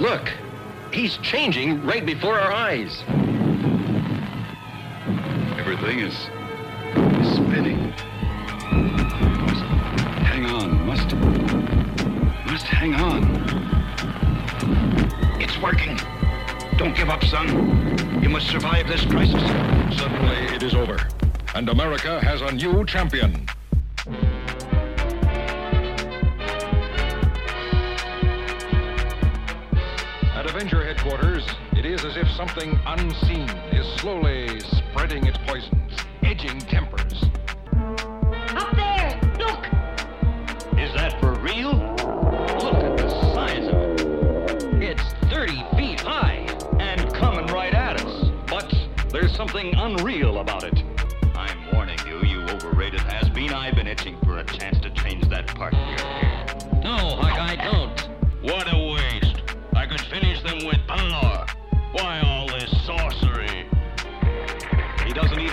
Look, he's changing right before our eyes. Everything is spinning. Must hang on. Must must hang on. It's working. Don't give up, son. You must survive this crisis. Suddenly, it is over, and America has a new champion. Avenger headquarters, it is as if something unseen is slowly spreading its poisons, edging tempers. Up there! Look! Is that for real? Look at the size of it. It's 30 feet high and coming right at us. But there's something unreal about it.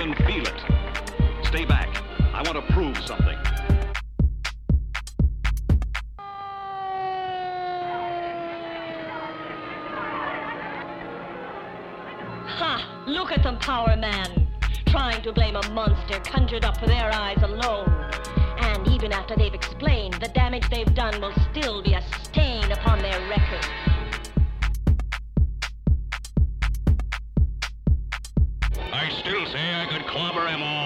He feel it. Stay back. I want to prove something. Ha! Look at them, Power Man! Trying to blame a monster conjured up for their eyes alone. And even after they've explained, the damage they've done will still be a stain upon their record. I still say I could clobber 'em all.